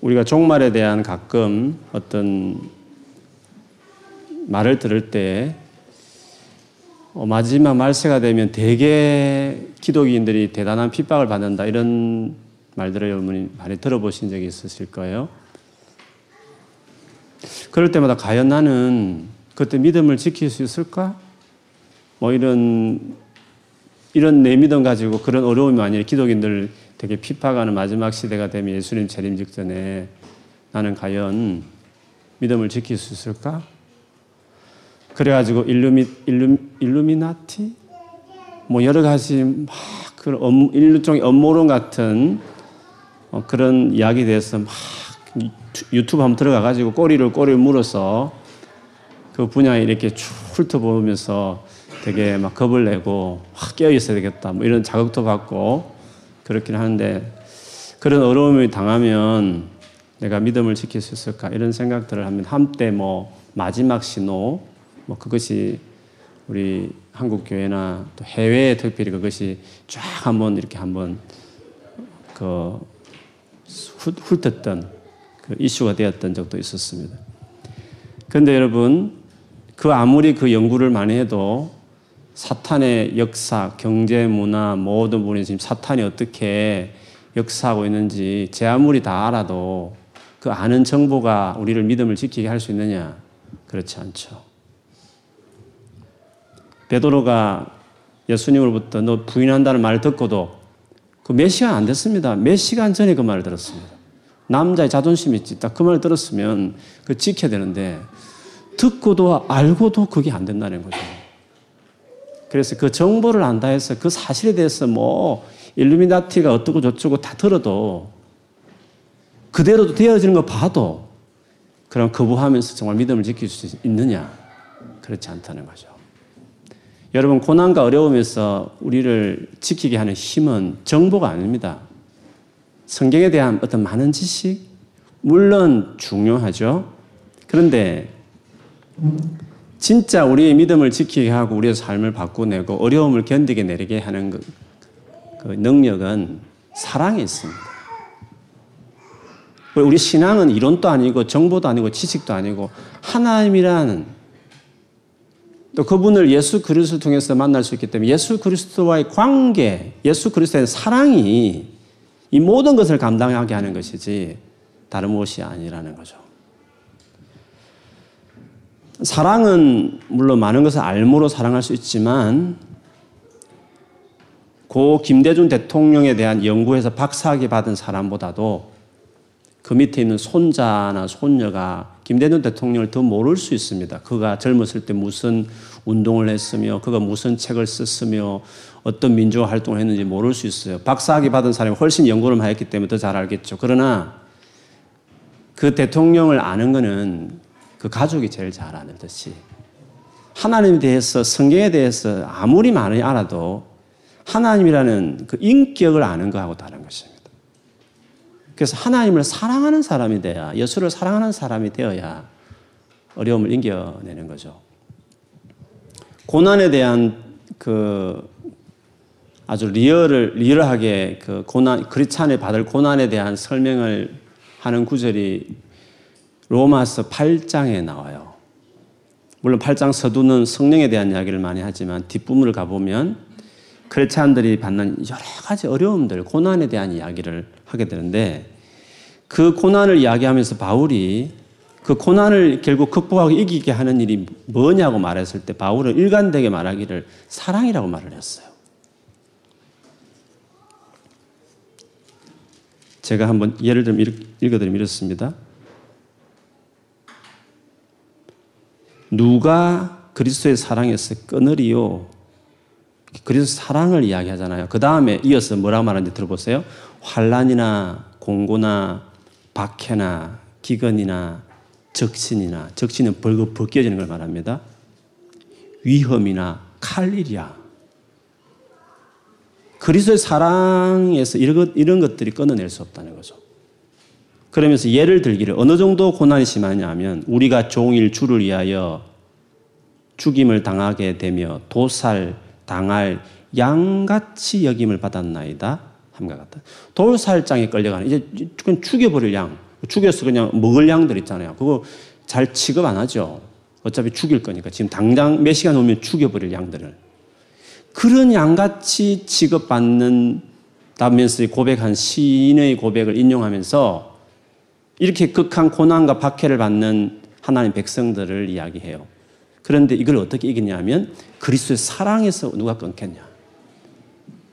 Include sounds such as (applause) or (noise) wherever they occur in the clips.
우리가 종말에 대한 가끔 어떤 말을 들을 때 어, 마지막 말세가 되면 대개 기독인들이 대단한 핍박을 받는다 이런 말들을 여러분이 많이 들어보신 적이 있으실 거예요. 그럴 때마다 과연 나는 그때 믿음을 지킬 수 있을까? 뭐 이런 이런 내 믿음 가지고 그런 어려움이 만일 기독인들 되게 핍박하는 마지막 시대가 되면 예수님 재림 직전에 나는 과연 믿음을 지킬 수 있을까? 그래가지고 일루미, 일루, 일루미나티? 뭐 여러 가지 막 그런 일종의 업무론 같은 어, 그런 이야기에 대해서 막 유튜브 한번 들어가가지고 꼬리를 꼬리를 물어서 그 분야에 이렇게 쭉 훑어보면서 되게 막 겁을 내고 확 깨어 있어야 되겠다. 뭐 이런 자극도 받고 그렇긴 하는데 그런 어려움을 당하면 내가 믿음을 지킬 수 있을까 이런 생각들을 하면 한때 뭐 마지막 신호 뭐 그것이 우리 한국 교회나 또 해외에 특별히 그것이 쫙 한번 이렇게 한번 그 훑었던 그 이슈가 되었던 적도 있었습니다. 그런데 여러분 그 아무리 그 연구를 많이 해도 사탄의 역사, 경제, 문화 모든 부분에 지금 사탄이 어떻게 역사하고 있는지 제 아무리 다 알아도 그 아는 정보가 우리를 믿음을 지키게 할 수 있느냐? 그렇지 않죠. 베드로가 예수님으로부터 너 부인한다는 말을 듣고도 그 몇 시간 안 됐습니다. 몇 시간 전에 그 말을 들었습니다. 남자의 자존심 있지. 딱 그 말을 들었으면 그 지켜야 되는데 듣고도 알고도 그게 안 된다는 거죠. 그래서 그 정보를 안다 해서 그 사실에 대해서 뭐 일루미나티가 어떻고 저쩌고 다 들어도 그대로 되어지는 거 봐도 그럼 거부하면서 정말 믿음을 지킬 수 있느냐? 그렇지 않다는 거죠. 여러분, 고난과 어려움에서 우리를 지키게 하는 힘은 정보가 아닙니다. 성경에 대한 어떤 많은 지식, 물론 중요하죠. 그런데 진짜 우리의 믿음을 지키게 하고 우리의 삶을 바꾸내고 어려움을 견디게 내리게 하는 그, 그 능력은 사랑에 있습니다. 우리 신앙은 이론도 아니고 정보도 아니고 지식도 아니고 하나님이라는 또 그분을 예수 그리스도 통해서 만날 수 있기 때문에 예수 그리스도와의 관계, 예수 그리스도의 사랑이 이 모든 것을 감당하게 하는 것이지 다른 무엇이 아니라는 거죠. 사랑은 물론 많은 것을 알므로 사랑할 수 있지만 고 김대중 대통령에 대한 연구에서 박사학위 받은 사람보다도 그 밑에 있는 손자나 손녀가 김대중 대통령을 더 모를 수 있습니다. 그가 젊었을 때 무슨 운동을 했으며 그가 무슨 책을 썼으며 어떤 민주화 활동을 했는지 모를 수 있어요. 박사학위 받은 사람이 훨씬 연구를 했기 때문에 더 잘 알겠죠. 그러나 그 대통령을 아는 것은 그 가족이 제일 잘 아는 듯이 하나님에 대해서 성경에 대해서 아무리 많이 알아도 하나님이라는 그 인격을 아는 거하고 다른 것입니다. 그래서 하나님을 사랑하는 사람이 돼야 예수를 사랑하는 사람이 되어야 어려움을 이겨내는 거죠. 고난에 대한 그 아주 리얼을 리얼하게 그 고난 크리스찬에 받을 고난에 대한 설명을 하는 구절이 로마서 8장에 나와요. 물론 8장 서두는 성령에 대한 이야기를 많이 하지만 뒷부분을 가보면 크리스찬들이 받는 여러 가지 어려움들, 고난에 대한 이야기를 하게 되는데 그 고난을 이야기하면서 바울이 그 고난을 결국 극복하고 이기게 하는 일이 뭐냐고 말했을 때 바울은 일관되게 말하기를 사랑이라고 말을 했어요. 제가 한번 예를 들면 읽어드리면 이렇습니다. 누가 그리스도의 사랑에서 끊으리요? 그리스도 사랑을 이야기하잖아요. 그 다음에 이어서 뭐라고 말하는지 들어보세요. 환란이나 공고나 박해나 기근이나 적신이나 적신은 벌거 벗겨지는 걸 말합니다. 위험이나 칼일이야. 그리스도의 사랑에서 이런, 것들이 끊어낼 수 없다는 거죠. 그러면서 예를 들기를 어느 정도 고난이 심하냐면 우리가 종일 주를 위하여 죽임을 당하게 되며 도살 당할 양같이 여김을 받았나이다 함과 같다. 돌살장에 끌려가는 이제 죽여버릴 양 죽여서 그냥 먹을 양들 있잖아요. 그거 잘 취급 안 하죠. 어차피 죽일 거니까 지금 당장 몇 시간 오면 죽여버릴 양들을. 그런 양같이 취급받는 다면서 고백한 시인의 고백을 인용하면서 이렇게 극한 고난과 박해를 받는 하나님 백성들을 이야기해요. 그런데 이걸 어떻게 이기냐면 그리스도의 사랑에서 누가 끊겠냐.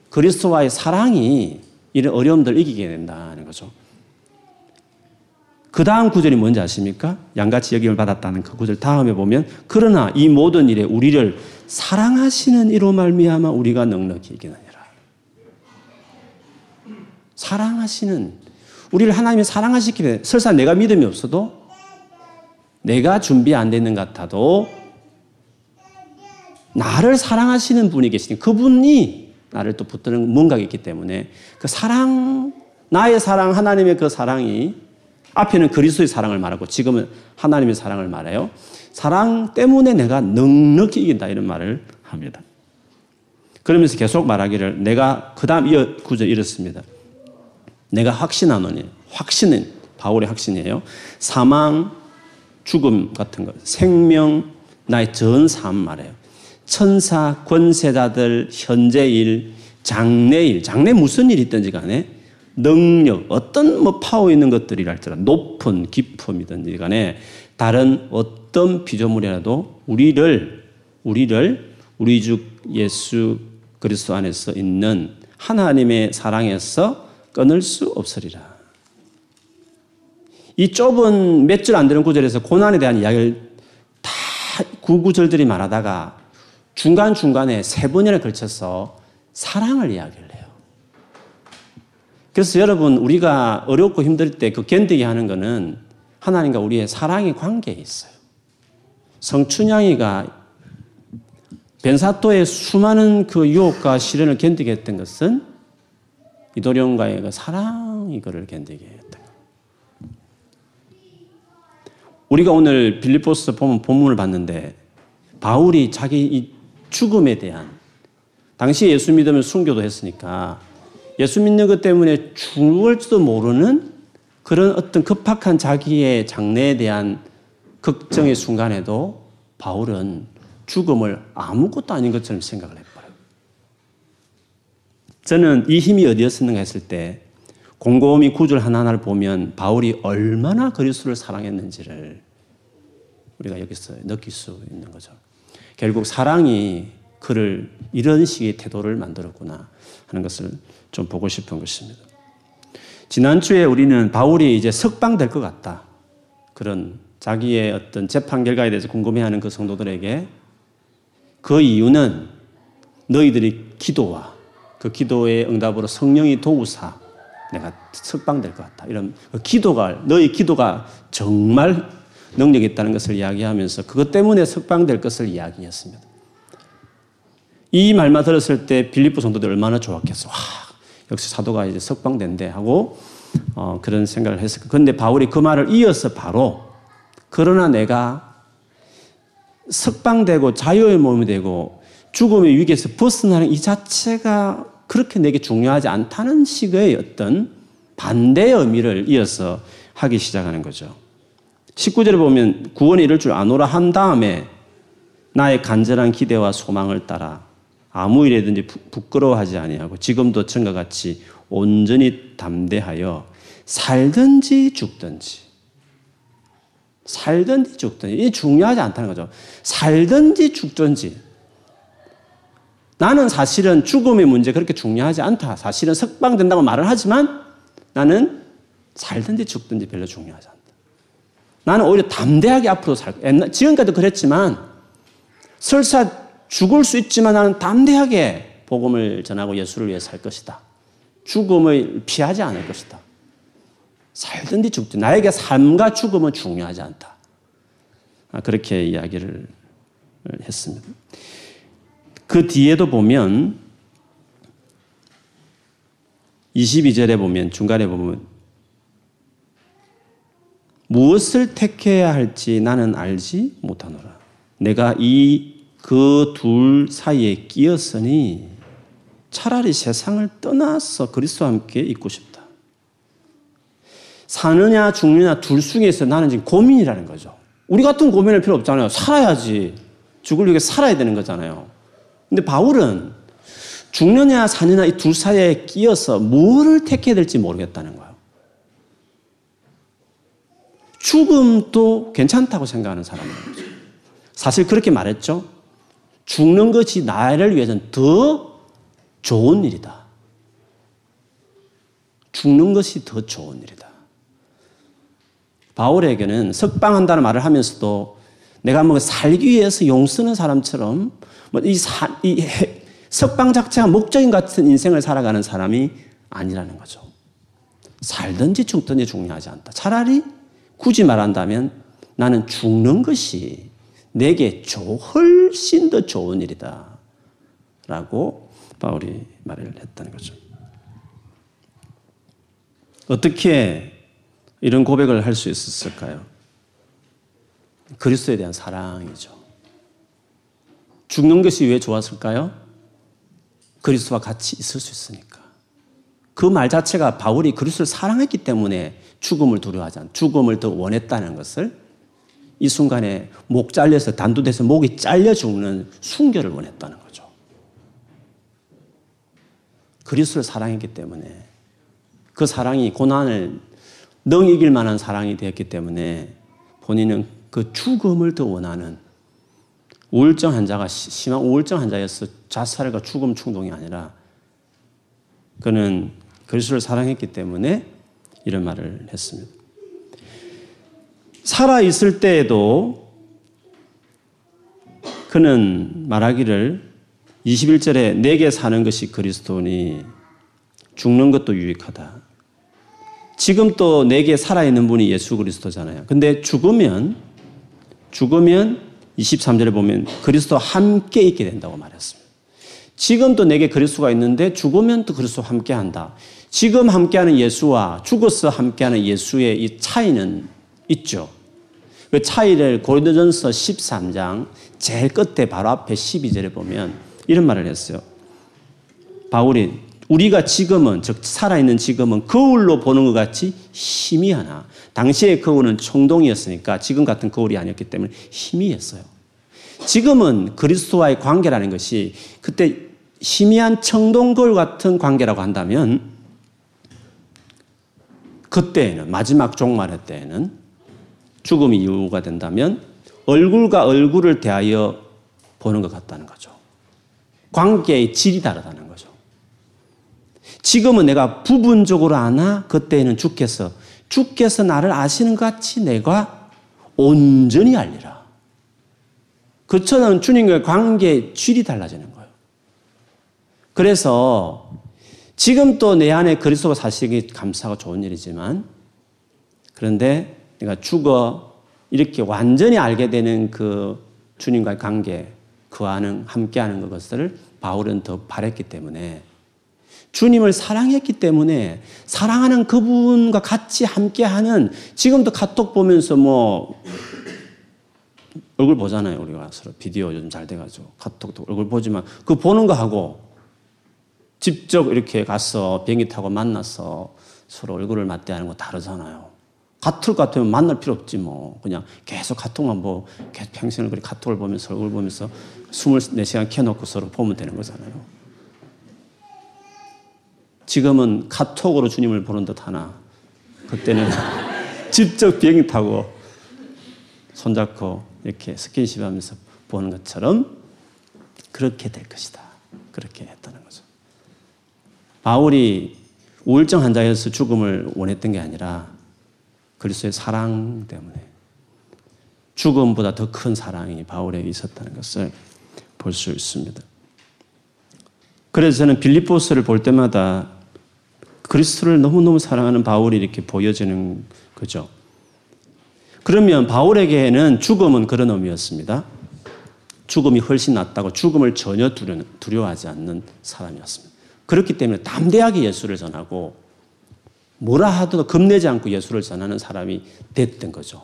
그리스도와의 사랑이 이런 어려움들을 이기게 된다는 거죠. 그 다음 구절이 뭔지 아십니까? 양같이 여김을 받았다는 그 구절 다음에 보면 그러나 이 모든 일에 우리를 사랑하시는 이로 말미암아 우리가 넉넉히 이기느니라. 사랑하시는 우리를 하나님이 사랑하시기 때문에 설사 내가 믿음이 없어도 내가 준비 안 되는 것 같아도 나를 사랑하시는 분이 계시니 그분이 나를 또 붙드는 뭔가가 있기 때문에 그 사랑 나의 사랑 하나님의 그 사랑이 앞에는 그리스도의 사랑을 말하고 지금은 하나님의 사랑을 말해요. 사랑 때문에 내가 넉넉히 이긴다 이런 말을 합니다. 그러면서 계속 말하기를 내가 그다음 이 구절 이렇습니다. 내가 확신하노니 확신은 바울의 확신이에요. 사망, 죽음 같은 것, 생명, 나의 전 삶 말해요. 천사, 권세자들, 현재일, 장래일, 장래 무슨 일이 있든지 간에 능력, 어떤 뭐 파워 있는 것들이랄지라 높은 기품이든지 간에 다른 어떤 피조물이라도 우리를, 우리를 우리 주 예수 그리스도 안에서 있는 하나님의 사랑에서 끊을 수 없으리라. 이 좁은 몇 줄 안 되는 구절에서 고난에 대한 이야기를 다 구구절들이 말하다가 중간중간에 세 번이나 걸쳐서 사랑을 이야기를 해요. 그래서 여러분, 우리가 어렵고 힘들 때 그 견디게 하는 거는 하나님과 우리의 사랑의 관계에 있어요. 성춘향이가 벤사토의 수많은 그 유혹과 시련을 견디게 했던 것은 이도령과의 그 사랑이 그를 견디게 했다. 우리가 오늘 빌리포스 보면 본문을 봤는데 바울이 자기 이 죽음에 대한 당시 예수 믿으면 순교도 했으니까 예수 믿는 것 때문에 죽을지도 모르는 그런 어떤 급박한 자기의 장래에 대한 걱정의 순간에도 바울은 죽음을 아무것도 아닌 것처럼 생각을 했어요. 저는 이 힘이 어디였었는가 했을 때 곰곰이 구절 하나하나를 보면 바울이 얼마나 그리스도를 사랑했는지를 우리가 여기서 느낄 수 있는 거죠. 결국 사랑이 그를 이런 식의 태도를 만들었구나 하는 것을 좀 보고 싶은 것입니다. 지난주에 우리는 바울이 이제 석방될 것 같다. 그런 자기의 어떤 재판 결과에 대해서 궁금해하는 그 성도들에게 그 이유는 너희들이 기도와 그 기도의 응답으로 성령이 도우사 내가 석방될 것 같다. 이런 그 기도가 너희 기도가 정말 능력이 있다는 것을 이야기하면서 그것 때문에 석방될 것을 이야기했습니다. 이 말만 들었을 때 빌립보 성도들 얼마나 좋았겠어. 와, 역시 사도가 이제 석방된대 하고 어, 그런 생각을 했을 거예요. 그런데 바울이 그 말을 이어서 바로 그러나 내가 석방되고 자유의 몸이 되고 죽음의 위기에서 벗어나는 이 자체가 그렇게 내게 중요하지 않다는 식의 어떤 반대의 의미를 이어서 하기 시작하는 거죠. 19절에 보면 구원이 이럴 줄 아노라 한 다음에 나의 간절한 기대와 소망을 따라 아무 일에든지 부끄러워하지 아니하고 지금도 전과 같이 온전히 담대하여 살든지 죽든지 살든지 죽든지 이 중요하지 않다는 거죠. 살든지 죽든지 나는 사실은 죽음의 문제 그렇게 중요하지 않다. 사실은 석방된다고 말을 하지만 나는 살든지 죽든지 별로 중요하지 않다. 나는 오히려 담대하게 앞으로 살 거야. 지금까지도 그랬지만 설사 죽을 수 있지만 나는 담대하게 복음을 전하고 예수를 위해 살 것이다. 죽음을 피하지 않을 것이다. 살든지 죽든 나에게 삶과 죽음은 중요하지 않다. 아, 그렇게 이야기를 했습니다. 그 뒤에도 보면 22절에 보면 중간에 보면 무엇을 택해야 할지 나는 알지 못하노라. 내가 이 그 둘 사이에 끼었으니 차라리 세상을 떠나서 그리스도와 함께 있고 싶다. 사느냐 죽느냐 둘 중에서 나는 지금 고민이라는 거죠. 우리 같은 고민할 필요 없잖아요. 살아야지. 죽을 위해 살아야 되는 거잖아요. 근데 바울은 죽느냐 사느냐 이 둘 사이에 끼어서 뭐를 택해야 될지 모르겠다는 거예요. 죽음도 괜찮다고 생각하는 사람인 거죠. 사실 그렇게 말했죠. 죽는 것이 나를 위해서는 더 좋은 일이다. 죽는 것이 더 좋은 일이다. 바울에게는 석방한다는 말을 하면서도 내가 뭐 살기 위해서 용 쓰는 사람처럼 뭐이 이 석방 자체가 목적인 같은 인생을 살아가는 사람이 아니라는 거죠. 살든지 죽든지 중요하지 않다. 차라리 굳이 말한다면 나는 죽는 것이 내게 훨씬 더 좋은 일이다. 라고 바울이 말을 했다는 거죠. 어떻게 이런 고백을 할 수 있었을까요? 그리스도에 대한 사랑이죠. 죽는 것이 왜 좋았을까요? 그리스도와 같이 있을 수 있으니까. 그 말 자체가 바울이 그리스도를 사랑했기 때문에 죽음을 두려워하지 않, 죽음을 더 원했다는 것을 이 순간에 목 잘려서 단두돼서 목이 잘려 죽는 순결을 원했다는 거죠. 그리스도를 사랑했기 때문에 그 사랑이 고난을 능이길 만한 사랑이 되었기 때문에 본인은 그 죽음을 더 원하는 우울증 환자가 심한 우울증 환자였어 자살과 죽음 충동이 아니라 그는 그리스도를 사랑했기 때문에 이런 말을 했습니다. 살아 있을 때에도 그는 말하기를 21절에 내게 사는 것이 그리스도니 죽는 것도 유익하다. 지금 또 내게 살아있는 분이 예수 그리스도잖아요. 근데 죽으면, 죽으면 23절에 보면 그리스도 함께 있게 된다고 말했습니다. 지금도 내게 그리스도가 있는데 죽으면 또 그리스도 함께 한다. 지금 함께하는 예수와 죽어서 함께하는 예수의 이 차이는 있죠. 그 차이를 고린도전서 13장 제일 끝에 바로 앞에 12절에 보면 이런 말을 했어요. 바울이 우리가 지금은 즉 살아있는 지금은 거울로 보는 것 같이 희미하나 당시의 거울은冲동이었으니까 지금 같은 거울이 아니었기 때문에 희미했어요. 지금은 그리스도와의 관계라는 것이 그때 희미한 청동 거울 같은 관계라고 한다면 그때에는 마지막 종말의 때에는 죽음이 이유가 된다면 얼굴과 얼굴을 대하여 보는 것 같다는 거죠. 관계의 질이 다르다는 지금은 내가 부분적으로 아나 그때에는 주께서 주께서 나를 아시는 것 같이 내가 온전히 알리라. 그처럼 주님과의 관계의 질이 달라지는 거예요. 그래서 지금 또 내 안에 그리스도가 사시기 감사가 좋은 일이지만 그런데 내가 죽어 이렇게 완전히 알게 되는 그 주님과의 관계, 그 안은 함께하는 것을 바울은 더 바랬기 때문에 주님을 사랑했기 때문에 사랑하는 그분과 같이 함께하는 지금도 카톡 보면서 뭐 얼굴 보잖아요 우리가 서로 비디오 요즘 잘 돼가지고 카톡도 얼굴 보지만 그 보는 거 하고 직접 이렇게 가서 비행기 타고 만나서 서로 얼굴을 맞대하는 거 다르잖아요. 카톡 같으면 만날 필요 없지 뭐 그냥 계속 카톡만 계속 평생을 그렇게 카톡을 보면서 얼굴 보면서 24시간 켜놓고 서로 보면 되는 거잖아요. 지금은 카톡으로 주님을 보는 듯 하나 그때는 (laughs) 직접 비행기 타고 손잡고 이렇게 스킨십 하면서 보는 것처럼 그렇게 될 것이다. 그렇게 했다는 거죠. 바울이 우울증 환자여서 죽음을 원했던 게 아니라 그리스도의 사랑 때문에 죽음보다 더 큰 사랑이 바울에게 있었다는 것을 볼 수 있습니다. 그래서 저는 빌립보스를 볼 때마다 그리스도를 너무너무 사랑하는 바울이 이렇게 보여지는 거죠. 그러면 바울에게는 죽음은 그런 의미였습니다. 죽음이 훨씬 낫다고 죽음을 전혀 두려워하지 않는 사람이었습니다. 그렇기 때문에 담대하게 예수를 전하고 뭐라 하도 겁내지 않고 예수를 전하는 사람이 됐던 거죠.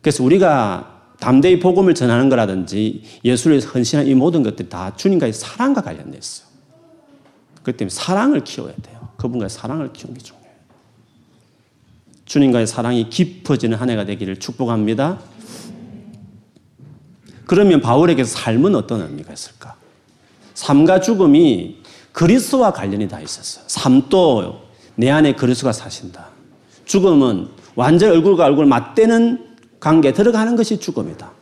그래서 우리가 담대히 복음을 전하는 거라든지 예수를 헌신한 이 모든 것들이 다 주님과의 사랑과 관련돼 있어요. 그렇기 때문에 사랑을 키워야 돼요. 그분과의 사랑을 키우는 게 중요해요. 주님과의 사랑이 깊어지는 한 해가 되기를 축복합니다. 그러면 바울에게 삶은 어떤 의미가 있을까? 삶과 죽음이 그리스와 관련이 다 있었어요. 삶도 내 안에 그리스가 사신다. 죽음은 완전 얼굴과 얼굴 맞대는 관계에 들어가는 것이 죽음이다.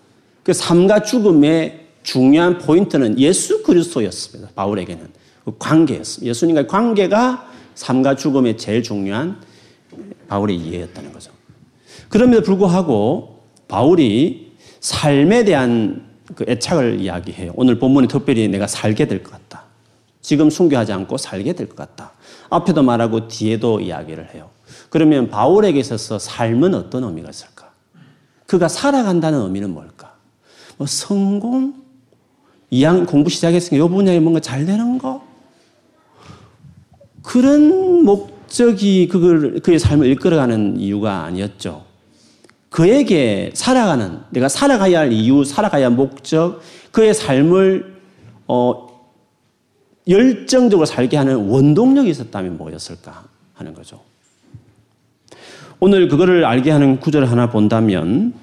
그 삶과 죽음의 중요한 포인트는 예수 그리스도였습니다. 바울에게는 그 관계였습니다. 예수님과의 관계가 삶과 죽음의 제일 중요한 바울의 이해였다는 거죠. 그럼에도 불구하고 바울이 삶에 대한 그 애착을 이야기해요. 오늘 본문에 특별히 내가 살게 될 것 같다. 지금 순교하지 않고 살게 될 것 같다. 앞에도 말하고 뒤에도 이야기를 해요. 그러면 바울에게 있어서 삶은 어떤 의미가 있을까? 그가 살아간다는 의미는 뭘까? 뭐 성공? 이양 공부 시작했으니까 이 분야에 뭔가 잘 되는 거? 그런 목적이 그걸, 그의 삶을 이끌어가는 이유가 아니었죠. 그에게 살아가는, 내가 살아가야 할 이유, 살아가야 할 목적, 그의 삶을, 어, 열정적으로 살게 하는 원동력이 있었다면 뭐였을까 하는 거죠. 오늘 그거를 알게 하는 구절 하나 본다면,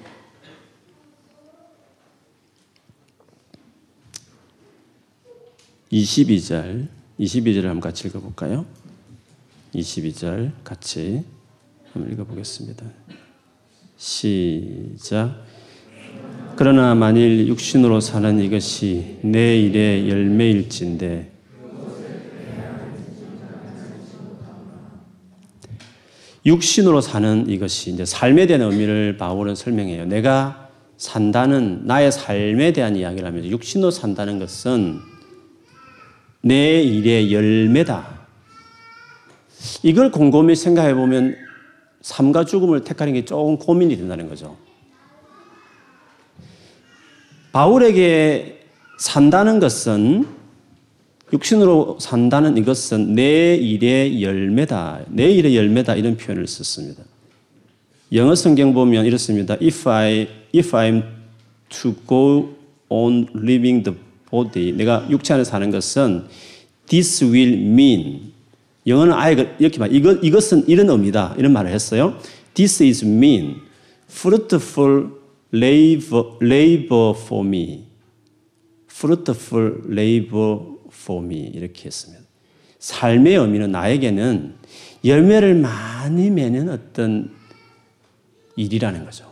22절, 22절을 한번 같이 읽어볼까요? 22절 같이 한번 읽어보겠습니다. 시작. 그러나 만일 육신으로 사는 이것이 내 일의 열매일진데 육신으로 사는 이것이 이제 삶에 대한 의미를 바울은 설명해요. 내가 산다는 나의 삶에 대한 이야기를 하면 육신으로 산다는 것은 내 일의 열매다. 이걸 곰곰이 생각해 보면 삶과 죽음을 택하는 게 조금 고민이 된다는 거죠. 바울에게 산다는 것은 육신으로 산다는 이것은 내 일의 열매다. 내 일의 열매다. 이런 표현을 썼습니다. 영어 성경 보면 이렇습니다. If I, if I'm to go on living the body. 내가 육체 안에 사는 것은 this will mean. 영어는 아예 그, 이렇게 말, 이것, 이것은 이런 의미다. 이런 말을 했어요. This is mean. fruitful labor, labor for me. fruitful labor for me. 이렇게 했습니다. 삶의 의미는 나에게는 열매를 많이 맺는 어떤 일이라는 거죠.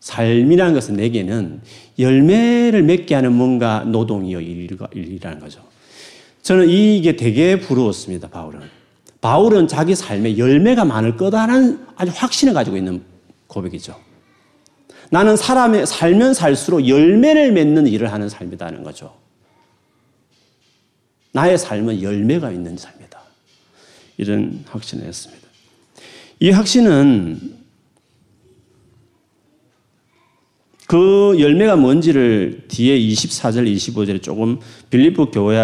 삶이라는 것은 내게는 열매를 맺게 하는 뭔가 노동이요, 일이라는 거죠. 저는 이게 되게 부러웠습니다, 바울은. 바울은 자기 삶에 열매가 많을 거다라는 아주 확신을 가지고 있는 고백이죠. 나는 사람의 살면 살수록 열매를 맺는 일을 하는 삶이다는 거죠. 나의 삶은 열매가 있는 삶이다. 이런 확신을 했습니다. 이 확신은 그 열매가 뭔지를 뒤에 24절, 25절에 조금 빌리프 교회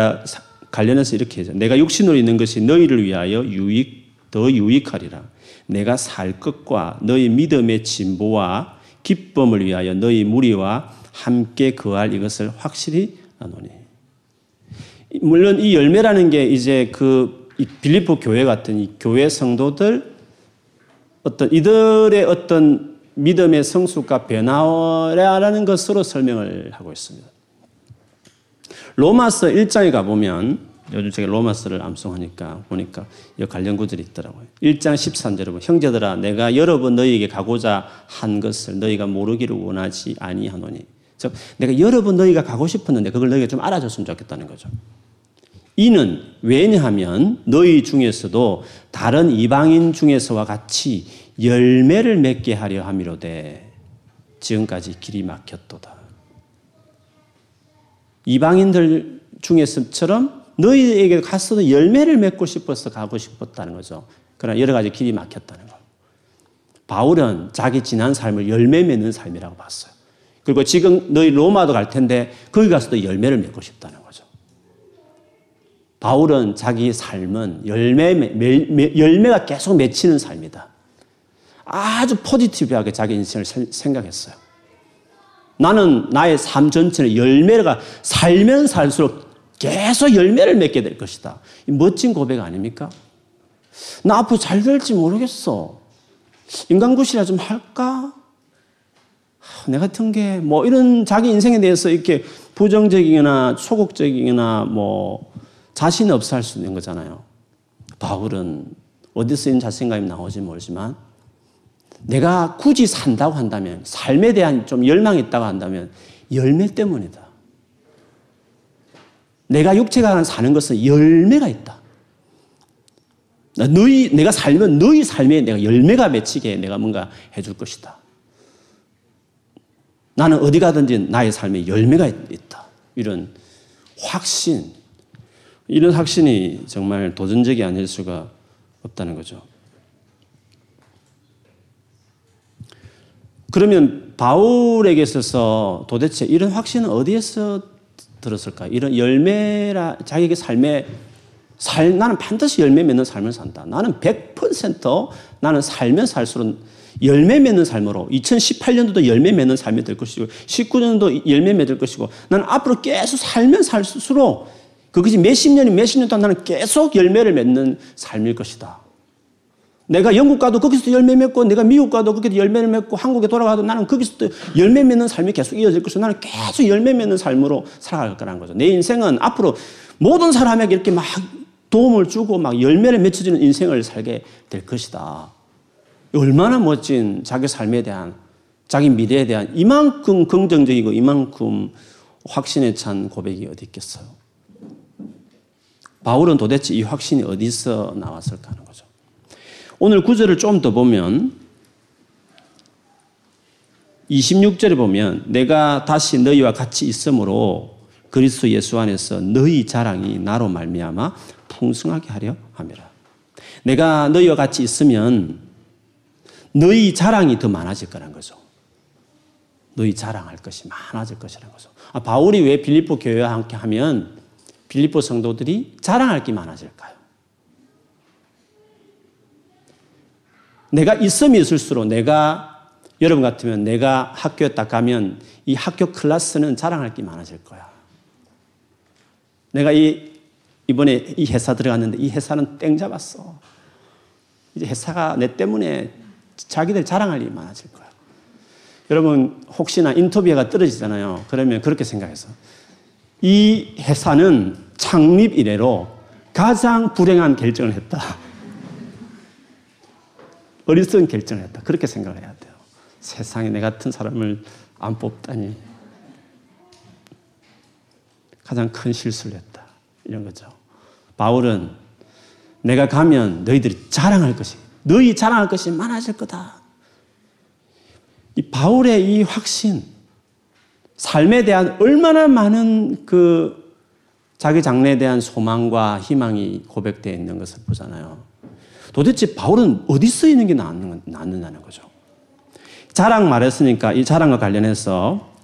관련해서 이렇게 해서 내가 육신으로 있는 것이 너희를 위하여 유익, 더 유익하리라. 내가 살 것과 너희 믿음의 진보와 기쁨을 위하여 너희 무리와 함께 거할 이것을 확실히 아노니. 물론 이 열매라는 게 이제 그 빌리포 교회 같은 이 교회 성도들 어떤 이들의 어떤 믿음의 성숙과 변화라는 것으로 설명을 하고 있습니다. 로마서 1장에 가보면 요즘 제가 로마서를 암송하니까 보니까 이 관련 구절이 있더라고요. 1장 13절에 보면 형제들아 내가 여러 번 너희에게 가고자 한 것을 너희가 모르기를 원하지 아니하노니 즉 내가 여러 번 너희가 가고 싶었는데 그걸 너희가 좀 알아줬으면 좋겠다는 거죠. 이는 왜냐하면 너희 중에서도 다른 이방인 중에서와 같이 열매를 맺게 하려 함이로되 지금까지 길이 막혔도다. 이방인들 중에서처럼 너희에게 갔어도 열매를 맺고 싶어서 가고 싶었다는 거죠. 그러나 여러 가지 길이 막혔다는 거. 바울은 자기 지난 삶을 열매 맺는 삶이라고 봤어요. 그리고 지금 너희 로마도 갈 텐데 거기 가서도 열매를 맺고 싶다는 거죠. 바울은 자기 삶은 열매, 열매가 계속 맺히는 삶이다. 아주 포지티브하게 자기 인생을 생각했어요. 나는 나의 삶 전체는 열매가 살면 살수록 계속 열매를 맺게 될 것이다. 멋진 고백 아닙니까? 나 앞으로 잘 될지 모르겠어. 인간굿이라 좀 할까? 내 같은 게 뭐 이런 자기 인생에 대해서 이렇게 부정적이거나 소극적이거나 뭐 자신 없어 할 수 있는 거잖아요. 바울은 어디서 이런 자신감이 나오지 모르지만 내가 굳이 산다고 한다면 삶에 대한 좀 열망이 있다고 한다면 열매 때문이다. 내가 육체가 사는 것은 열매가 있다. 너희 내가 살면 너희 삶에 내가 열매가 맺히게 내가 뭔가 해줄 것이다. 나는 어디 가든지 나의 삶에 열매가 있다. 이런 확신, 이런 확신이 정말 도전적이 아닐 수가 없다는 거죠. 그러면 바울에게 있어서 도대체 이런 확신은 어디에서 들었을까? 이런 열매라 자기에게 삶에 살 나는 반드시 열매 맺는 삶을 산다. 나는 100% 나는 살면 살수록 열매 맺는 삶으로 2018년도도 열매 맺는 삶이 될 것이고 19년도 열매 맺을 것이고 나는 앞으로 계속 살면 살수록 그것이 몇십 년이 몇십 년 동안 나는 계속 열매를 맺는 삶일 것이다. 내가 영국 가도 거기서 열매 맺고 내가 미국 가도 거기서 열매를 맺고 한국에 돌아가도 나는 거기서 열매 맺는 삶이 계속 이어질 것이고 나는 계속 열매 맺는 삶으로 살아갈 거라는 거죠. 내 인생은 앞으로 모든 사람에게 이렇게 막 도움을 주고 막 열매를 맺혀지는 인생을 살게 될 것이다. 얼마나 멋진 자기 삶에 대한 자기 미래에 대한 이만큼 긍정적이고 이만큼 확신에 찬 고백이 어디 있겠어요? 바울은 도대체 이 확신이 어디서 나왔을까 하는 거죠. 오늘 구절을 좀 더 보면 26절에 보면 내가 다시 너희와 같이 있으므로 그리스도 예수 안에서 너희 자랑이 나로 말미암아 풍성하게 하려 함이라. 내가 너희와 같이 있으면 너희 자랑이 더 많아질 거란 거죠. 너희 자랑할 것이 많아질 것이라는 거죠. 아, 바울이 왜 빌립보 교회와 함께 하면 빌립보 성도들이 자랑할 게 많아질까요? 내가 있으면 있을수록 내가 여러분 같으면 내가 학교에 딱 가면 이 학교 클래스는 자랑할 게 많아질 거야. 내가 이 이번에 이 회사 들어갔는데 이 회사는 땡 잡았어. 이제 회사가 내 때문에 자기들 자랑할 일이 많아질 거야. 여러분 혹시나 인터뷰가 떨어지잖아요. 그러면 그렇게 생각해서 이 회사는 창립 이래로 가장 불행한 결정을 했다. (laughs) 어리석은 결정을 했다. 그렇게 생각을 해야 돼요. 세상에 내 같은 사람을 안 뽑다니. 가장 큰 실수를 했다. 이런 거죠. 바울은 내가 가면 너희들이 자랑할 것이, 너희 자랑할 것이 많아질 거다. 이 바울의 이 확신, 삶에 대한 얼마나 많은 그 자기 장래에 대한 소망과 희망이 고백되어 있는 것을 보잖아요. 도대체 바울은 어디 써 있는 게 낫는다는 거죠. 자랑 말했으니까 이 자랑과 관련해서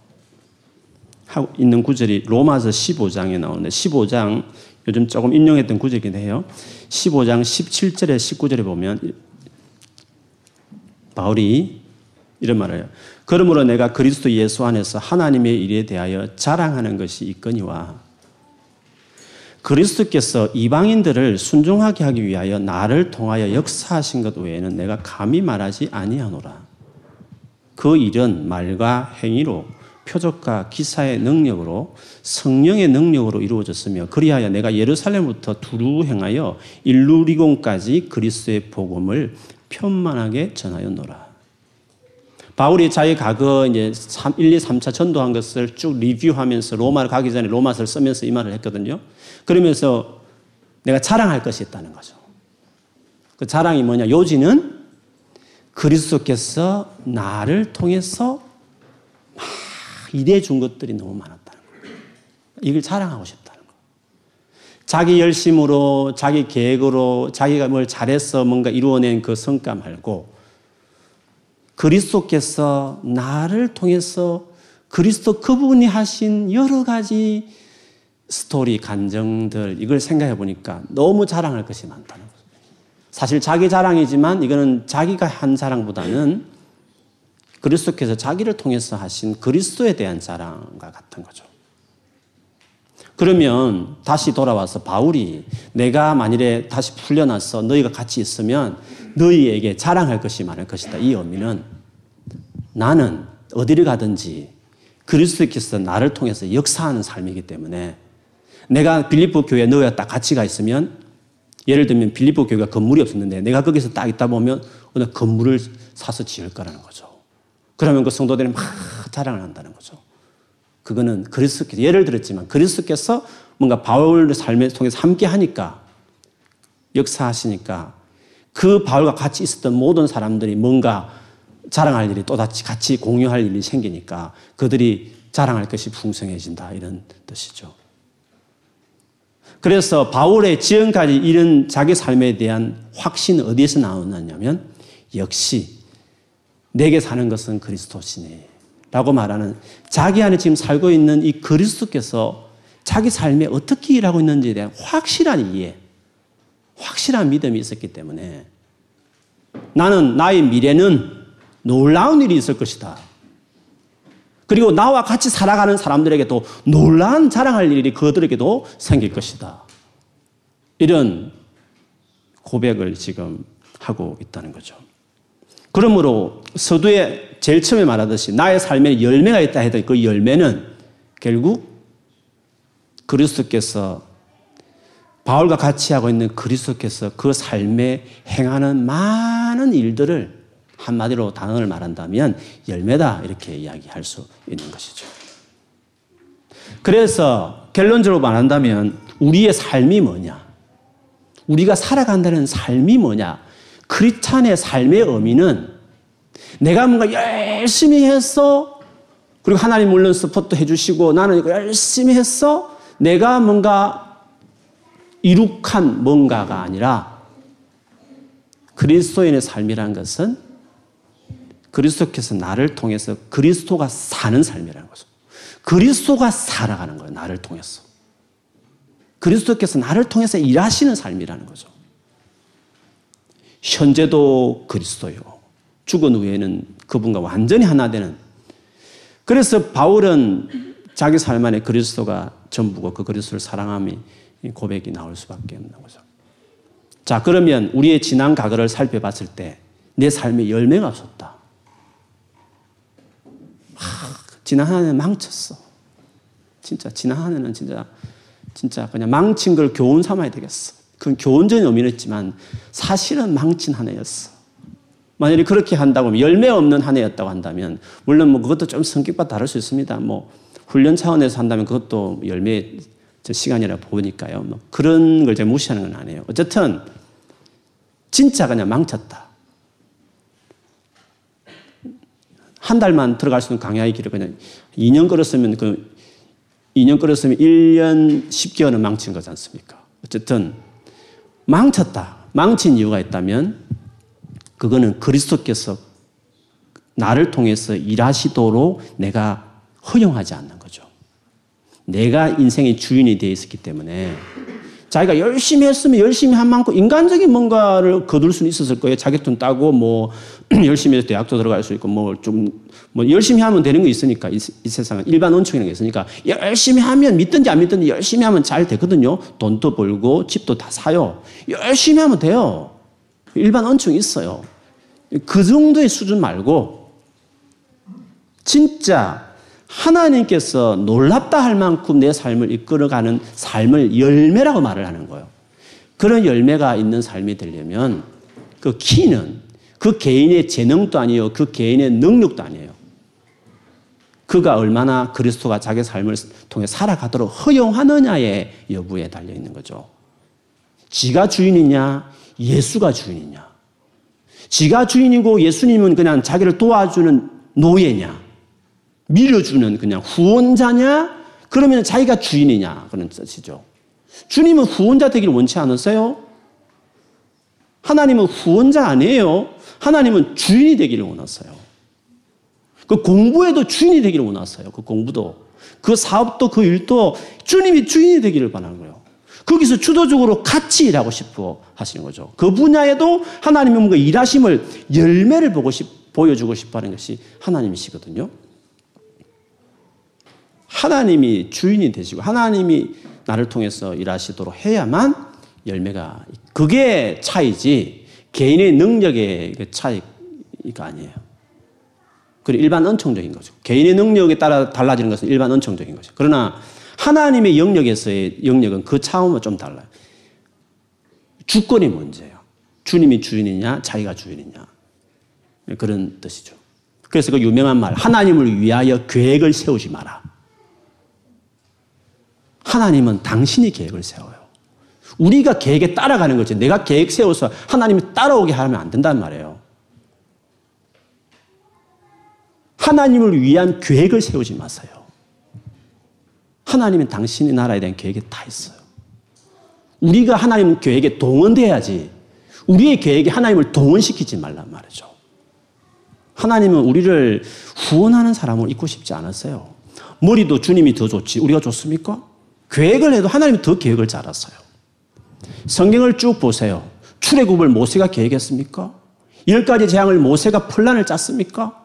있는 구절이 로마서 15장에 나오는데 15장 요즘 조금 인용했던 구절이긴 해요. 15장 17절에 19절에 보면 바울이 이런 말을 해요. 그러므로 내가 그리스도 예수 안에서 하나님의 일에 대하여 자랑하는 것이 있거니와 그리스도께서 이방인들을 순종하게 하기 위하여 나를 통하여 역사하신 것 외에는 내가 감히 말하지 아니하노라. 그 일은 말과 행위로 표적과 기사의 능력으로 성령의 능력으로 이루어졌으며 그리하여 내가 예루살렘부터 두루 행하여 일루리곤까지 그리스도의 복음을 편만하게 전하였노라. 바울이 자기 과거 이제 1, 2, 3차 전도한 것을 쭉 리뷰하면서 로마를 가기 전에 로마서를 쓰면서 이 말을 했거든요. 그러면서 내가 자랑할 것이 있다는 거죠. 그 자랑이 뭐냐? 요지는 그리스도께서 나를 통해서 막 일해 준 것들이 너무 많았다는 거예요. 이걸 자랑하고 싶다는 거예요. 자기 열심으로, 자기 계획으로, 자기가 뭘 잘해서 뭔가 이루어낸 그 성과 말고 그리스도께서 나를 통해서 그리스도 그분이 하신 여러 가지 스토리, 감정들, 이걸 생각해 보니까 너무 자랑할 것이 많다는 거죠. 사실 자기 자랑이지만 이거는 자기가 한 자랑보다는 그리스도께서 자기를 통해서 하신 그리스도에 대한 자랑과 같은 거죠. 그러면 다시 돌아와서 바울이 내가 만일에 다시 풀려나서 너희가 같이 있으면 너희에게 자랑할 것이 많을 것이다. 이 의미는 나는 어디를 가든지 그리스도께서 나를 통해서 역사하는 삶이기 때문에 내가 빌립보 교회 너희가 딱 같이 가 있으면 예를 들면 빌립보 교회가 건물이 없었는데 내가 거기서 딱 있다 보면 어느 건물을 사서 지을 거라는 거죠. 그러면 그 성도들이 막 자랑을 한다는 거죠. 그거는 그리스도께서 예를 들었지만 그리스도께서 뭔가 바울의 삶을 통해서 함께 하니까 역사하시니까 그 바울과 같이 있었던 모든 사람들이 뭔가 자랑할 일이 또다시 같이 공유할 일이 생기니까 그들이 자랑할 것이 풍성해진다 이런 뜻이죠. 그래서 바울의 지금까지 이런 자기 삶에 대한 확신은 어디에서 나오느냐면 역시 내게 사는 것은 그리스도시네 라고 말하는 자기 안에 지금 살고 있는 이 그리스도께서 자기 삶에 어떻게 일하고 있는지에 대한 확실한 이해, 확실한 믿음이 있었기 때문에 나는 나의 미래는 놀라운 일이 있을 것이다. 그리고 나와 같이 살아가는 사람들에게도 놀라운 자랑할 일이 그들에게도 생길 것이다. 이런 고백을 지금 하고 있다는 거죠. 그러므로 서두에 제일 처음에 말하듯이 나의 삶에 열매가 있다 해도 그 열매는 결국 그리스도께서 바울과 같이 하고 있는 그리스도께서 그 삶에 행하는 많은 일들을 한마디로 단어를 말한다면 열매다 이렇게 이야기할 수 있는 것이죠. 그래서 결론적으로 말한다면 우리의 삶이 뭐냐? 우리가 살아간다는 삶이 뭐냐? 크리스찬의 삶의 의미는 내가 뭔가 열심히 했어. 그리고 하나님 물론 support 해주시고 나는 이거 열심히 했어. 내가 뭔가 이룩한 뭔가가 아니라 그리스도인의 삶이란 것은 그리스도께서 나를 통해서 그리스도가 사는 삶이라는 거죠. 그리스도가 살아가는 거예요. 나를 통해서. 그리스도께서 나를 통해서 일하시는 삶이라는 거죠. 현재도 그리스도요. 죽은 후에는 그분과 완전히 하나 되는. 그래서 바울은 자기 삶 안에 그리스도가 전부고 그 그리스도를 사랑함이 고백이 나올 수밖에 없는 거죠. 자, 그러면 우리의 지난 과거를 살펴봤을 때 내 삶에 열매가 없었다. 지난 한 해는 망쳤어. 진짜 지난 한 해는 진짜 진짜 그냥 망친 걸 교훈 삼아야 되겠어. 그건 교훈적인 의미는 있지만 사실은 망친 한 해였어. 만약에 그렇게 한다고 열매 없는 한 해였다고 한다면 물론 뭐 그것도 좀 성격과 다를 수 있습니다. 뭐 훈련 차원에서 한다면 그것도 열매 시간이라 보니까요. 뭐 그런 걸 제가 무시하는 건 아니에요. 어쨌든 진짜 그냥 망쳤다. 한 달만 들어갈 수 있는 강야의 길을 그냥 2년 걸었으면 그 2년 걸었으면 1년 10개월은 망친 거지 않습니까? 어쨌든 망쳤다. 망친 이유가 있다면 그거는 그리스도께서 나를 통해서 일하시도록 내가 허용하지 않는 거죠. 내가 인생의 주인이 되어 있었기 때문에 자기가 열심히 했으면 열심히 한 만큼 인간적인 뭔가를 거둘 수는 있었을 거예요. 자격증 따고 뭐 (clears throat) 열심히 해서 대학도 들어갈 수 있고 뭐 좀뭐 뭐 열심히 하면 되는 거 있으니까 이, 이 세상은 일반 원칙이라는 게 있으니까 열심히 하면 믿든지 안 믿든지 열심히 하면 잘 되거든요. 돈도 벌고 집도 다 사요. 열심히 하면 돼요. 일반 원칙이 있어요. 그 정도의 수준 말고 진짜 하나님께서 놀랍다 할 만큼 내 삶을 이끌어가는 삶을 열매라고 말을 하는 거예요. 그런 열매가 있는 삶이 되려면 그 키는 그 개인의 재능도 아니에요. 그 개인의 능력도 아니에요. 그가 얼마나 그리스도가 자기 삶을 통해 살아가도록 허용하느냐의 여부에 달려 있는 거죠. 지가 주인이냐, 예수가 주인이냐. 지가 주인이고 예수님은 그냥 자기를 도와주는 노예냐. 밀어주는 그냥 후원자냐? 그러면 자기가 주인이냐? 그런 뜻이죠. 주님은 후원자 되기를 원치 않으세요? 하나님은 후원자 아니에요. 하나님은 주인이 되기를 원하세요. 그 공부에도 주인이 되기를 원하세요. 그 공부도. 그 사업도 그 일도 주님이 주인이 되기를 바라는 거예요. 거기서 주도적으로 같이 일하고 싶어 하시는 거죠. 그 분야에도 하나님이 뭔가 일하심을 열매를 보고 싶, 보여주고 싶어 하는 것이 하나님이시거든요. 하나님이 주인이 되시고 하나님이 나를 통해서 일하시도록 해야만 열매가 그게 차이지 개인의 능력의 그 차이가 아니에요. 그리고 일반 은총적인 거죠. 개인의 능력에 따라 달라지는 것은 일반 은총적인 거죠. 그러나 하나님의 영역에서의 영역은 그 차원은 좀 달라요. 주권이 문제예요. 주님이 주인이냐, 자기가 주인이냐. 그런 뜻이죠. 그래서 그 유명한 말, 하나님을 위하여 계획을 세우지 마라. 하나님은 당신이 계획을 세워요. 우리가 계획에 따라가는 거지. 내가 계획 세워서 하나님이 따라오게 하면 안 된단 말이에요. 하나님을 위한 계획을 세우지 마세요. 하나님은 당신의 나라에 대한 계획이 다 있어요. 우리가 하나님 계획에 동원돼야지 우리의 계획에 하나님을 동원시키지 말란 말이죠. 하나님은 우리를 후원하는 사람을 잊고 싶지 않았어요. 머리도 주님이 더 좋지 우리가 좋습니까? 계획을 해도 하나님이 더 계획을 잘했어요. 성경을 쭉 보세요. 출애굽을 모세가 계획했습니까? 열 가지 재앙을 모세가 플란을 짰습니까?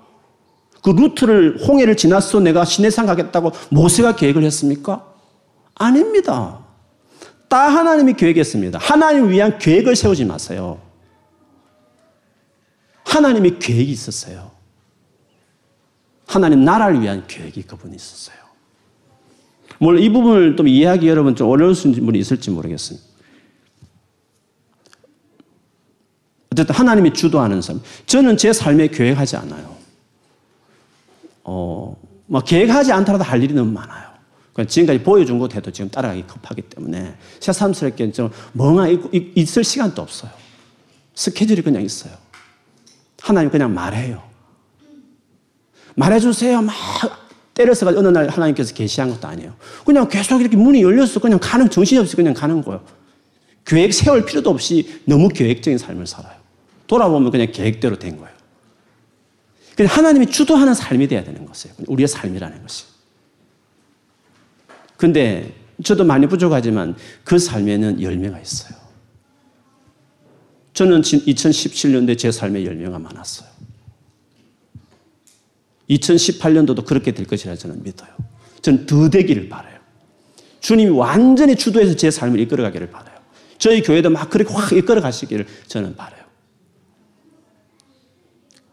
그 루트를 홍해를 지나서 내가 시내산 가겠다고 모세가 계획을 했습니까? 아닙니다. 다 하나님이 계획했습니다. 하나님을 위한 계획을 세우지 마세요. 하나님의 계획이 있었어요. 하나님 나라를 위한 계획이 그분이 있었어요. 물론 이 부분을 좀 이해하기 여러분 좀 어려울 분이 있을지 모르겠습니다. 어쨌든 하나님이 주도하는 삶. 저는 제 삶에 계획하지 않아요. 어, 뭐 계획하지 않더라도 할 일이 너무 많아요. 지금까지 보여준 것 해도 지금 따라가기 급하기 때문에 새삼스럽게 좀 멍하니 있을 시간도 없어요. 스케줄이 그냥 있어요. 하나님 그냥 말해요. 말해주세요. 막 때려서 어느 날 하나님께서 계시한 것도 아니에요. 그냥 계속 이렇게 문이 열려서 그냥 가는, 정신없이 그냥 가는 거예요. 계획 세울 필요도 없이 너무 계획적인 삶을 살아요. 돌아보면 그냥 계획대로 된 거예요. 하나님이 주도하는 삶이 돼야 되는 것이에요. 우리의 삶이라는 것이. 근데 저도 많이 부족하지만 그 삶에는 열매가 있어요. 저는 2017년도에 제 삶에 열매가 많았어요. 2018년도도 그렇게 될 것이라 저는 믿어요. 저는 더 되기를 바라요. 주님이 완전히 주도해서 제 삶을 이끌어가기를 바라요. 저희 교회도 막 그렇게 확 이끌어 가시기를 저는 바라요.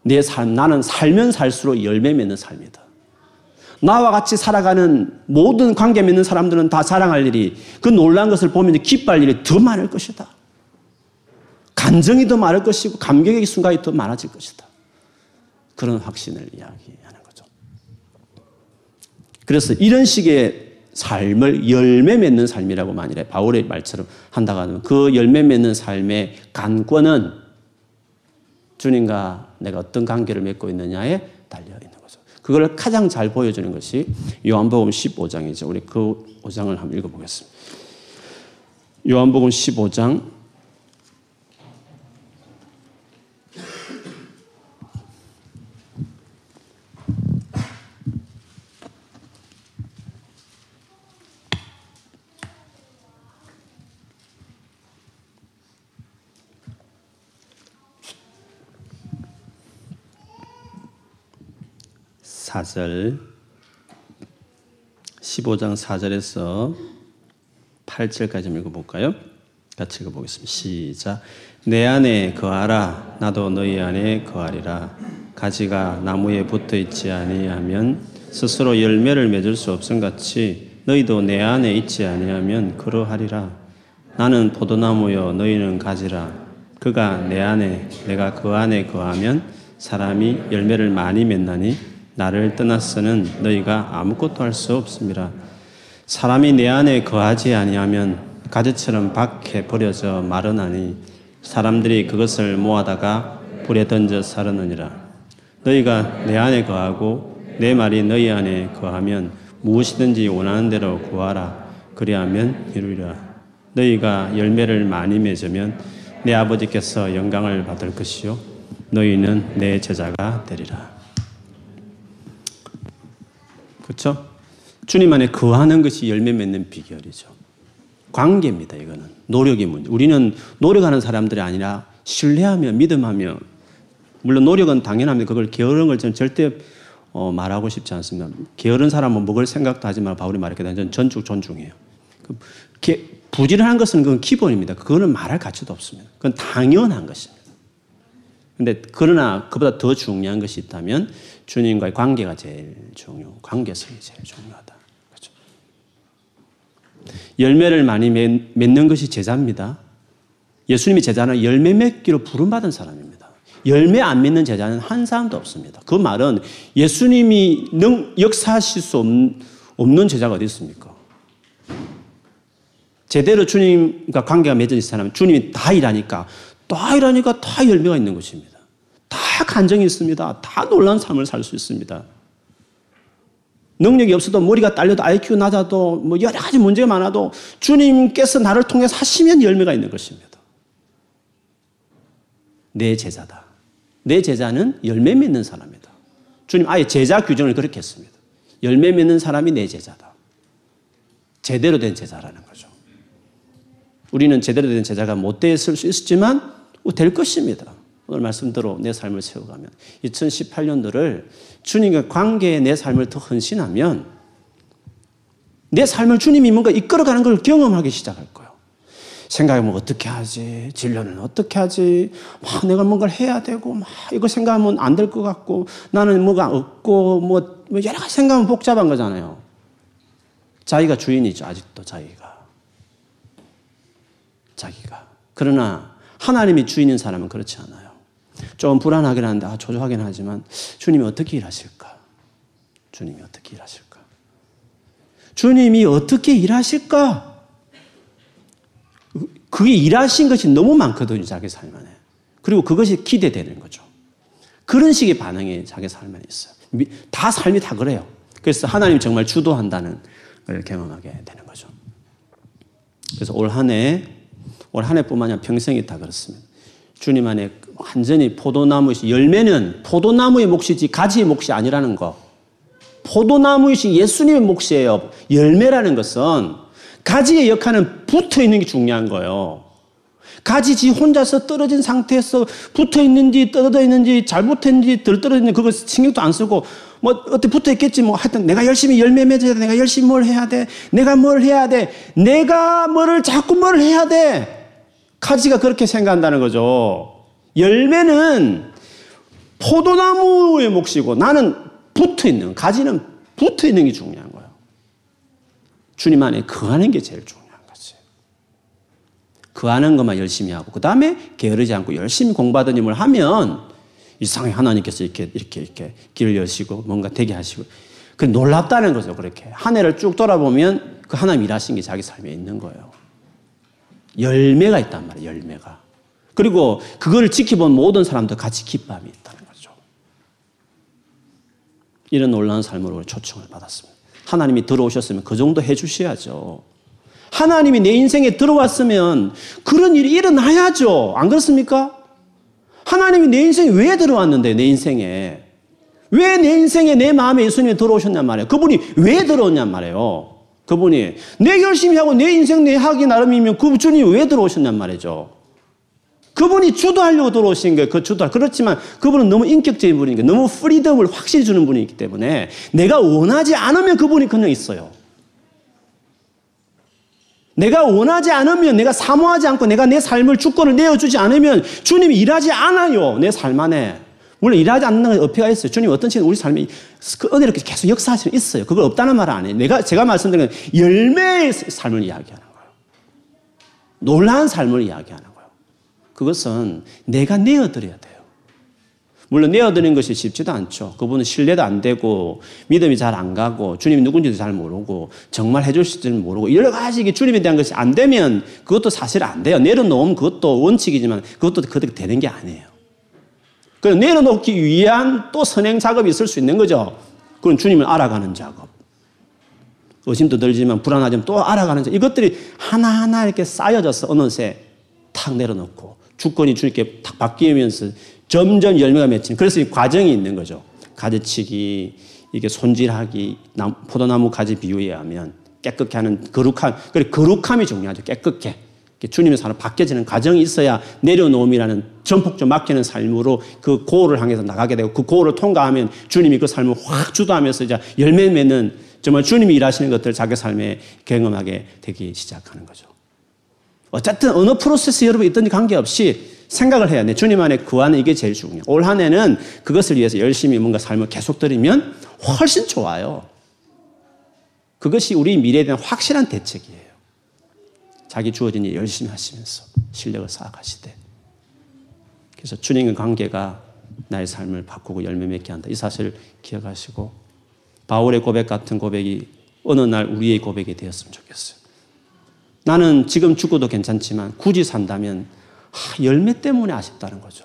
내 삶, 나는 살면 살수록 열매 맺는 삶이다. 나와 같이 살아가는 모든 관계 맺는 사람들은 다 자랑할 일이 그 놀란 것을 보면 기뻐할 일이 더 많을 것이다. 감정이 더 많을 것이고 감격의 순간이 더 많아질 것이다. 그런 확신을 이야기하는 거죠. 그래서 이런 식의 삶을 열매 맺는 삶이라고 만일에 바울의 말처럼 한다고 하면 그 열매 맺는 삶의 간권은 주님과 내가 어떤 관계를 맺고 있느냐에 달려 있는 거죠. 그걸 가장 잘 보여주는 것이 요한복음 15장이죠. 우리 그 5장을 한번 읽어보겠습니다. 요한복음 15장 (4절) 15장 4절에서 8절까지 읽어볼까요? 같이 읽어보겠습니다. 시작. 내 안에 거하라. 나도 너희 안에 거하리라. 가지가 나무에 붙어 있지 아니하면 스스로 열매를 맺을 수 없음 같이 너희도 내 안에 있지 아니하면 그러하리라. 나는 포도나무요 너희는 가지라. 그가 내 안에 내가 그 안에 거하면 사람이 열매를 많이 맺나니 나를 떠나서는 너희가 아무것도 할 수 없습니다. 사람이 내 안에 거하지 아니하면 가지처럼 밖에 버려져 마르나니 사람들이 그것을 모아다가 불에 던져 사르느니라. 너희가 내 안에 거하고 내 말이 너희 안에 거하면 무엇이든지 원하는 대로 구하라. 그리하면 이루리라. 너희가 열매를 많이 맺으면 내 아버지께서 영광을 받을 것이요 너희는 내 제자가 되리라. 그렇죠? 주님 안에 거하는 것이 열매 맺는 비결이죠. 관계입니다, 이거는. 노력의 문제. 우리는 노력하는 사람들이 아니라 신뢰하며 믿음하며 물론 노력은 당연합니다. 그걸 게으른 걸 저는 절대 어, 말하고 싶지 않습니다. 게으른 사람은 먹을 생각도 하지 말 바울이 말했거든요. 저는 전주 존중해요. 부지런한 것은 그건 기본입니다. 그거는 말할 가치도 없습니다. 그건 당연한 것입니다. 근데 그러나 그보다 더 중요한 것이 있다면 주님과의 관계가 제일 중요, 관계성이 제일 중요하다. 그렇죠? 열매를 많이 맺는 것이 제자입니다. 예수님이 제자는 열매 맺기로 부름받은 사람입니다. 열매 안 맺는 제자는 한 사람도 없습니다. 그 말은 예수님이 능, 역사하실 수 없는 제자가 어디 있습니까? 제대로 주님과 관계가 맺어진 사람은 주님이 다 일하니까 다 일하니까 다 열매가 있는 것입니다. 다 간정이 있습니다. 다 놀란 삶을 살 수 있습니다. 능력이 없어도 머리가 딸려도 IQ 낮아도 뭐 여러 가지 문제가 많아도 주님께서 나를 통해서 하시면 열매가 있는 것입니다. 내 제자다. 내 제자는 열매 맺는 사람이다. 주님 아예 제자 규정을 그렇게 했습니다. 열매 맺는 사람이 내 제자다. 제대로 된 제자라는 거죠. 우리는 제대로 된 제자가 못 됐을 수 있었지만 될 것입니다. 오늘 말씀대로 내 삶을 세워가면 2018년도를 주님과 관계에 내 삶을 더 헌신하면 내 삶을 주님이 뭔가 이끌어가는 걸 경험하기 시작할 거예요. 생각해보면 어떻게 하지? 진료는 어떻게 하지? 막 내가 뭔가를 해야 되고, 막 이거 생각하면 안 될 것 같고, 나는 뭐가 없고, 뭐, 뭐 여러 가지 생각하면 복잡한 거잖아요. 자기가 주인이죠, 아직도 자기가. 자기가. 그러나 하나님이 주인인 사람은 그렇지 않아요. 좀 불안하긴 한데, 아, 조조하긴 하지만, 주님이 어떻게 일하실까? 주님이 어떻게 일하실까? 주님이 어떻게 일하실까? 그게 일하신 것이 너무 많거든요, 자기 삶 안에. 그리고 그것이 기대되는 거죠. 그런 식의 반응이 자기 삶 안에 있어요. 다 삶이 다 그래요. 그래서 하나님 정말 주도한다는 걸 경험하게 되는 거죠. 그래서 올 한 해, 올 한 해뿐만 아니라 평생이 다 그렇습니다. 주님 안에 완전히 포도나무이시 열매는 포도나무의 몫이지 가지의 몫이 아니라는 거. 포도나무이시 예수님의 몫이에요. 열매라는 것은 가지의 역할은 붙어 있는 게 중요한 거예요. 가지 지 혼자서 떨어진 상태에서 붙어 있는지 떨어져 있는지 잘 붙어 있는지 덜 떨어져 있는지 그거 신경도 안 쓰고 뭐 어떻게 붙어 있겠지 뭐 하여튼 내가 열심히 열매 맺어야 돼 내가 열심히 뭘 해야 돼 내가 뭘 해야 돼 내가 뭐를 자꾸 뭘 해야 돼 가지가 그렇게 생각한다는 거죠 열매는 포도나무의 몫이고 나는 붙어 있는 가지는 붙어 있는 게 중요한 거예요 주님 안에 거하는 게 제일 중요한 거지. 거하는 것만 열심히 하고, 그 다음에 게으르지 않고 열심히 공부하던 일을 하면 이상하게 하나님께서 이렇게, 이렇게, 이렇게 길을 여시고 뭔가 되게 하시고. 그 놀랍다는 거죠, 그렇게. 한 해를 쭉 돌아보면 그 하나님 일하신 게 자기 삶에 있는 거예요. 열매가 있단 말이에요, 열매가. 그리고 그걸 지켜본 모든 사람도 같이 기쁨이 있다는 거죠. 이런 놀라운 삶으로 초청을 받았습니다. 하나님이 들어오셨으면 그 정도 해 주셔야죠. 하나님이 내 인생에 들어왔으면 그런 일이 일어나야죠. 안 그렇습니까? 하나님이 내 인생에 왜 들어왔는데, 내 인생에. 왜 내 인생에 내 마음에 예수님이 들어오셨냔 말이에요. 그분이 왜 들어오냔 말이에요. 그분이 내 열심히 하고 내 인생 내 하기 나름이면 그 주님이 왜 들어오셨냔 말이죠. 그분이 주도하려고 들어오신 거예요. 그 주도. 그렇지만 그분은 너무 인격적인 분이니까 너무 프리덤을 확실히 주는 분이기 때문에 내가 원하지 않으면 그분이 그냥 있어요. 내가 원하지 않으면 내가 사모하지 않고 내가 내 삶을 주권을 내어주지 않으면 주님이 일하지 않아요. 내 삶 안에. 물론 일하지 않는 건 어폐가 있어요. 주님 어떤 식으로 우리 삶에 그 어디로 계속 역사하시는 있어요. 그걸 없다는 말은 아니에요. 내가, 제가 말씀드린 건 열매의 삶을 이야기하는 거예요. 놀라운 삶을 이야기하는 거예요. 그것은 내가 내어드려야 돼요. 물론 내어드리는 것이 쉽지도 않죠. 그분은 신뢰도 안 되고 믿음이 잘 안 가고 주님이 누군지도 잘 모르고 정말 해주실지는 모르고 여러 가지 주님에 대한 것이 안 되면 그것도 사실 안 돼요. 내려놓으면 그것도 원칙이지만 그것도 그렇게 되는 게 아니에요. 그래서 내려놓기 위한 또 선행 작업이 있을 수 있는 거죠. 그건 주님을 알아가는 작업. 의심도 들지만 불안하지만 또 알아가는 작업. 이것들이 하나하나 이렇게 쌓여져서 어느새 탁 내려놓고 주권이 주님께 탁 바뀌면서 점점 열매가 맺히는 그래서 이 과정이 있는 거죠. 가지치기, 이게 손질하기, 포도나무 가지 비유에 하면 깨끗게 하는 거룩함, 그래 거룩함이 중요하죠. 깨끗게. 주님의 사람 바뀌어지는 과정이 있어야 내려놓음이라는 전폭적 맡기는 삶으로 그 고를 향해서 나가게 되고 그 고를 통과하면 주님이 그 삶을 확 주도하면서 이제 열매 맺는 정말 주님이 일하시는 것들 자기 삶에 경험하게 되기 시작하는 거죠. 어쨌든 어느 프로세스 여러분 있든지 관계없이 생각을 해야 돼. 주님 안에 구하는 이게 제일 중요해요. 올한 해는 그것을 위해서 열심히 뭔가 삶을 계속 드리면 훨씬 좋아요. 그것이 우리 미래에 대한 확실한 대책이에요. 자기 주어진 일 열심히 하시면서 실력을 쌓아가시되. 그래서 주님의 관계가 나의 삶을 바꾸고 열매 맺게 한다. 이 사실을 기억하시고 바울의 고백 같은 고백이 어느 날 우리의 고백이 되었으면 좋겠어요. 나는 지금 죽어도 괜찮지만 굳이 산다면 아, 열매 때문에 아쉽다는 거죠.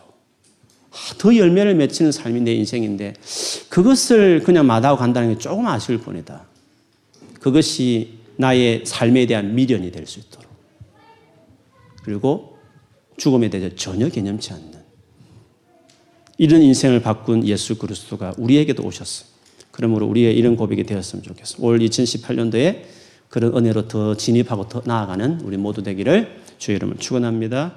아, 더 열매를 맺히는 삶이 내 인생인데 그것을 그냥 마다하고 간다는 게 조금 아쉬울 뿐이다. 그것이 나의 삶에 대한 미련이 될 수 있도록. 그리고 죽음에 대해서 전혀 개념치 않는 이런 인생을 바꾼 예수 그리스도가 우리에게도 오셨어요. 그러므로 우리의 이런 고백이 되었으면 좋겠어요. 올 2018년도에 그런 은혜로 더 진입하고 더 나아가는 우리 모두 되기를 주의 이름을 축원합니다.